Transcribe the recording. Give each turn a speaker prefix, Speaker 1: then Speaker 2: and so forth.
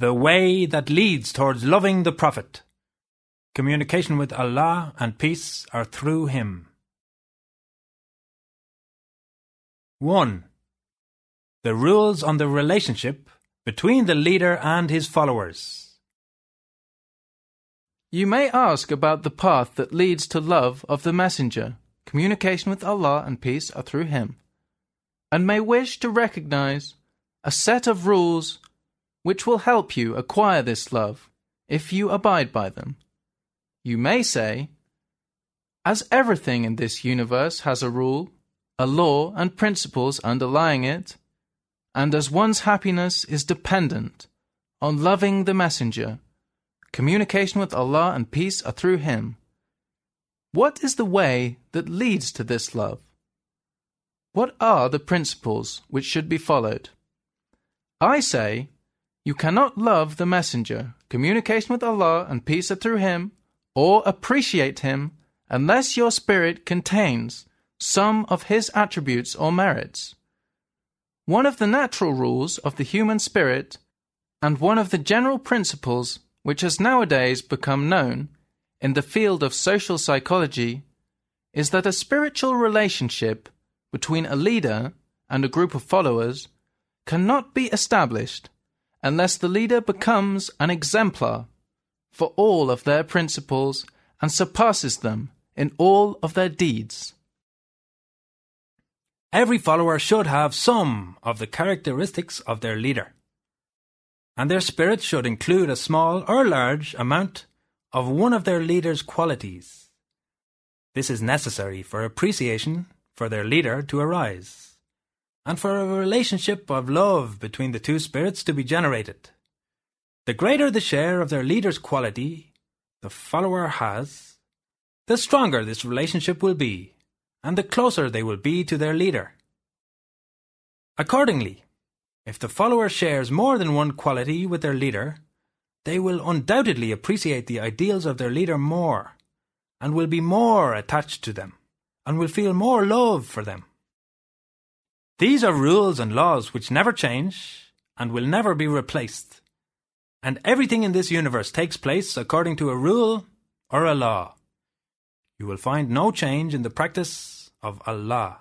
Speaker 1: The way that leads towards loving the Prophet. Communication with Allah and peace are through him. 1. The rules on the relationship between the leader and his followers.
Speaker 2: You may ask about the path that leads to love of the Messenger. Communication with Allah and peace are through him. And may wish to recognize a set of rules which will help you acquire this love if you abide by them. You may say, as everything in this universe has a rule, a law, and principles underlying it, and as one's happiness is dependent on loving the Messenger, communication with Allah and peace are through Him. What is the way that leads to this love? What are the principles which should be followed? I say, you cannot love the Messenger, communication with Allah and peace through Him, or appreciate Him unless your spirit contains some of His attributes or merits. One of the natural rules of the human spirit, and one of the general principles which has nowadays become known in the field of social psychology, is that a spiritual relationship between a leader and a group of followers cannot be established unless the leader becomes an exemplar for all of their principles and surpasses them in all of their deeds.
Speaker 1: Every follower should have some of the characteristics of their leader, and their spirit should include a small or large amount of one of their leader's qualities. This is necessary for appreciation for their leader to arise, and for a relationship of love between the two spirits to be generated. The greater the share of their leader's quality the follower has, the stronger this relationship will be and the closer they will be to their leader. Accordingly, if the follower shares more than one quality with their leader, they will undoubtedly appreciate the ideals of their leader more, and will be more attached to them, and will feel more love for them. These are rules and laws which never change and will never be replaced. And everything in this universe takes place according to a rule or a law. You will find no change in the practice of Allah.